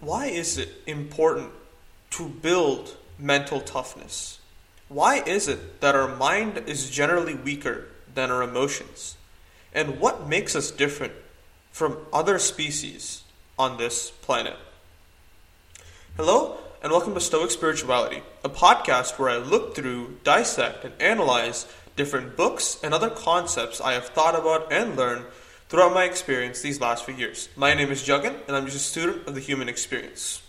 why is it important to build mental toughness? Why is it that our mind is generally weaker than our emotions? And what makes us different from other species on this planet? Hello, and welcome to Stoic Spirituality, a podcast where I look through, dissect, and analyze different books and other concepts I have thought about and learned throughout my experience these last few years. My name is Juggin, and I'm just a student of the human experience.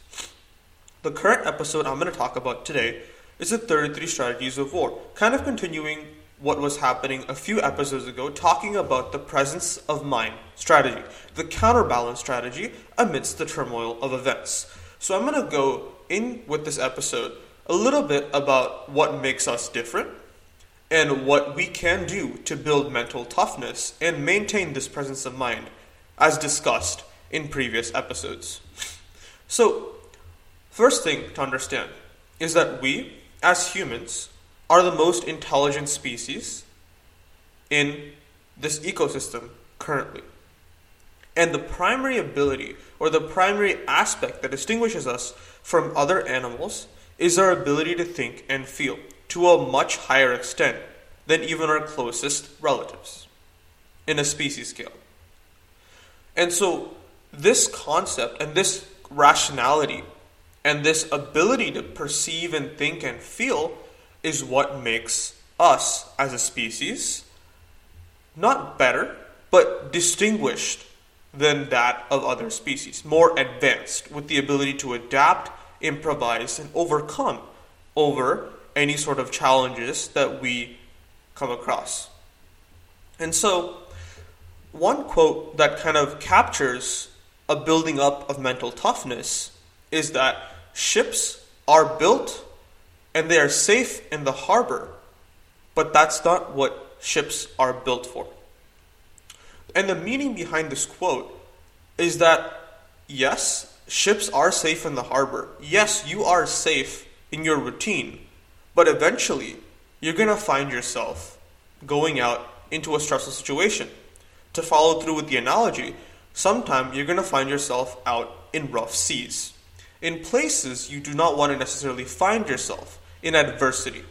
The current episode I'm going to talk about today is the 33 Strategies of War, kind of continuing what was happening a few episodes ago, talking about the presence of mind strategy, the counterbalance strategy amidst the turmoil of events. So I'm going to go in with this episode a little bit about what makes us different and what we can do to build mental toughness and maintain this presence of mind, as discussed in previous episodes. So, first thing to understand is that we, as humans, are the most intelligent species in this ecosystem currently. And the primary ability or the primary aspect that distinguishes us from other animals is our ability to think and feel to a much higher extent than even our closest relatives in a species scale. And so, this concept and this rationality and this ability to perceive and think and feel is what makes us as a species not better, but distinguished than that of other species, more advanced, with the ability to adapt, improvise, and overcome over any sort of challenges that we come across. And so, one quote that kind of captures a building up of mental toughness is that ships are built and they are safe in the harbor, but that's not what ships are built for. And the meaning behind this quote is that yes, ships are safe in the harbor. Yes, you are safe in your routine, but eventually you're going to find yourself going out into a stressful situation. To follow through with the analogy, sometime you're going to find yourself out in rough seas, in places you do not want to necessarily find yourself, in adversity.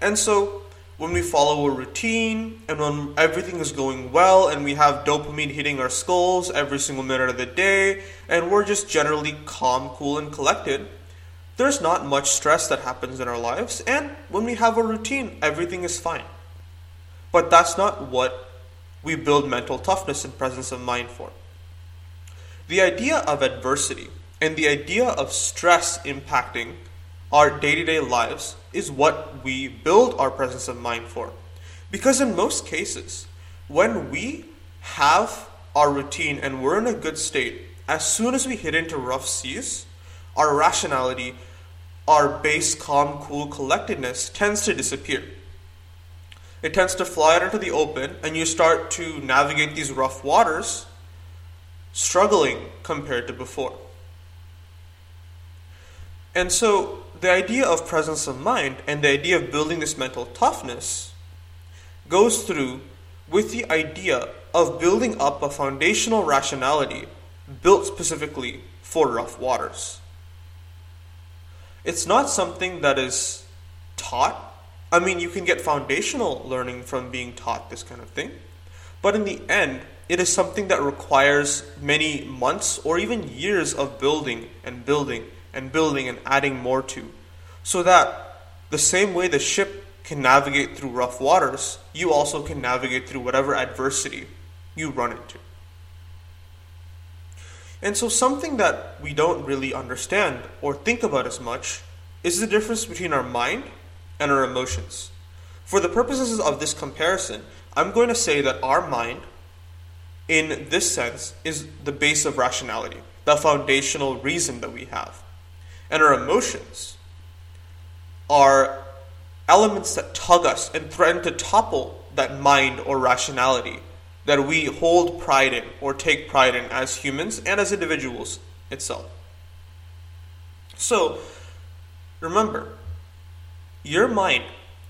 And so, when we follow a routine and when everything is going well and we have dopamine hitting our skulls every single minute of the day and we're just generally calm, cool, and collected, there's not much stress that happens in our lives, and when we have a routine, everything is fine. But that's not what we build mental toughness and presence of mind for. The idea of adversity and the idea of stress impacting our day to day lives is what we build our presence of mind for. Because in most cases, when we have our routine and we're in a good state, as soon as we hit into rough seas, our rationality our base, calm, cool collectedness tends to disappear. It tends to fly out into the open, and you start to navigate these rough waters, struggling compared to before. And so, the idea of presence of mind and the idea of building this mental toughness goes through with the idea of building up a foundational rationality built specifically for rough waters it's not something that is taught. I mean, you can get foundational learning from being taught this kind of thing, but in the end, it is something that requires many months or even years of building and building and building and adding more to, so that the same way the ship can navigate through rough waters, you also can navigate through whatever adversity you run into. And so, something that we don't really understand or think about as much is the difference between our mind and our emotions. For the purposes of this comparison, I'm going to say that our mind, in this sense, is the base of rationality, the foundational reason that we have. And our emotions are elements that tug us and threaten to topple that mind or rationality that we hold pride in or take pride in as humans and as individuals itself. So, remember, your mind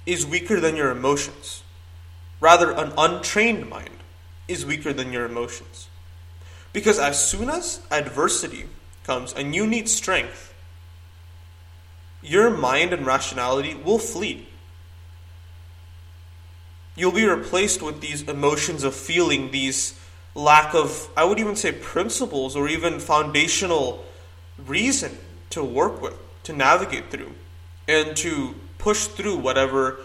is weaker than your emotions. Rather, an untrained mind is weaker than your emotions. Because as soon as adversity comes and you need strength, your mind and rationality will flee. You'll be replaced with these emotions of feeling, these lack of, I would even say, principles or even foundational reason to work with, to navigate through, and to push through whatever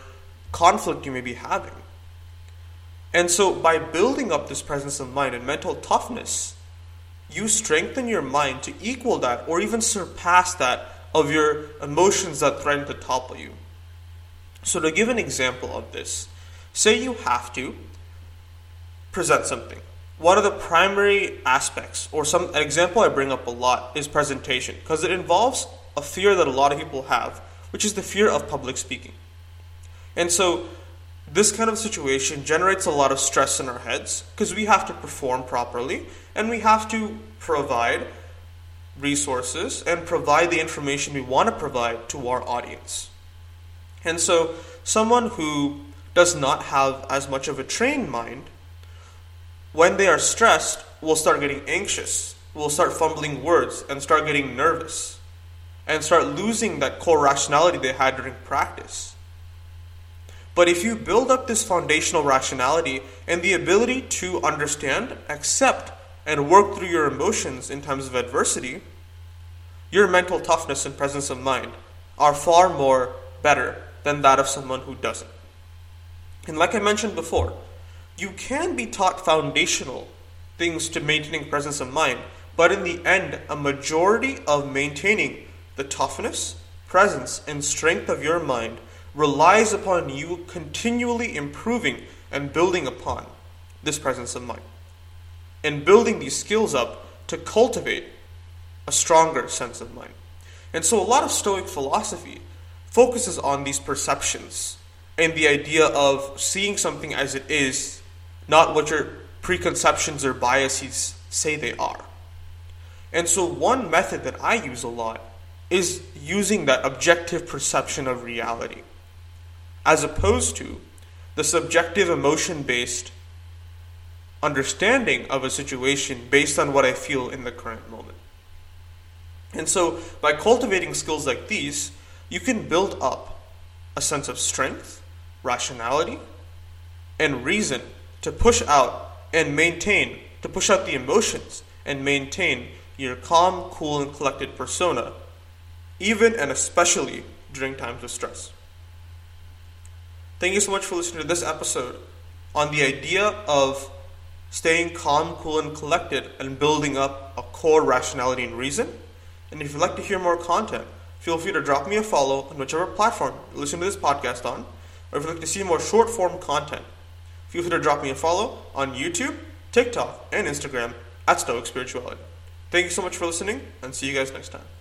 conflict you may be having. And so, by building up this presence of mind and mental toughness, you strengthen your mind to equal that or even surpass that of your emotions that threaten to topple you. So, to give an example of this, say you have to present something. One of the primary aspects, or some an example I bring up a lot, is presentation, because it involves a fear that a lot of people have, which is the fear of public speaking. And so, this kind of situation generates a lot of stress in our heads because we have to perform properly and we have to provide resources and provide the information we want to provide to our audience. And so, someone who does not have as much of a trained mind, when they are stressed, will start getting anxious, will start fumbling words, and start getting nervous, and start losing that core rationality they had during practice. But if you build up this foundational rationality and the ability to understand, accept, and work through your emotions in times of adversity, your mental toughness and presence of mind are far more better than that of someone who doesn't. And like I mentioned before, you can be taught foundational things to maintaining presence of mind, but in the end, a majority of maintaining the toughness, presence, and strength of your mind relies upon you continually improving and building upon this presence of mind and building these skills up to cultivate a stronger sense of mind. And so, a lot of Stoic philosophy focuses on these perceptions and the idea of seeing something as it is, not what your preconceptions or biases say they are. And so, one method that I use a lot is using that objective perception of reality as opposed to the subjective emotion based understanding of a situation based on what I feel in the current moment. And so, by cultivating skills like these, you can build up a sense of strength, rationality, and reason to push out and maintain, to push out the emotions and maintain your calm, cool, and collected persona, even and especially during times of stress. Thank you so much for listening to this episode on the idea of staying calm, cool, and collected and building up a core rationality and reason. And if you'd like to hear more content, feel free to drop me a follow on whichever platform you listen to this podcast on. Or if you'd like to see more short form content, feel free to drop me a follow on YouTube, TikTok, and Instagram at Stoic Spirituality. Thank you so much for listening, and see you guys next time.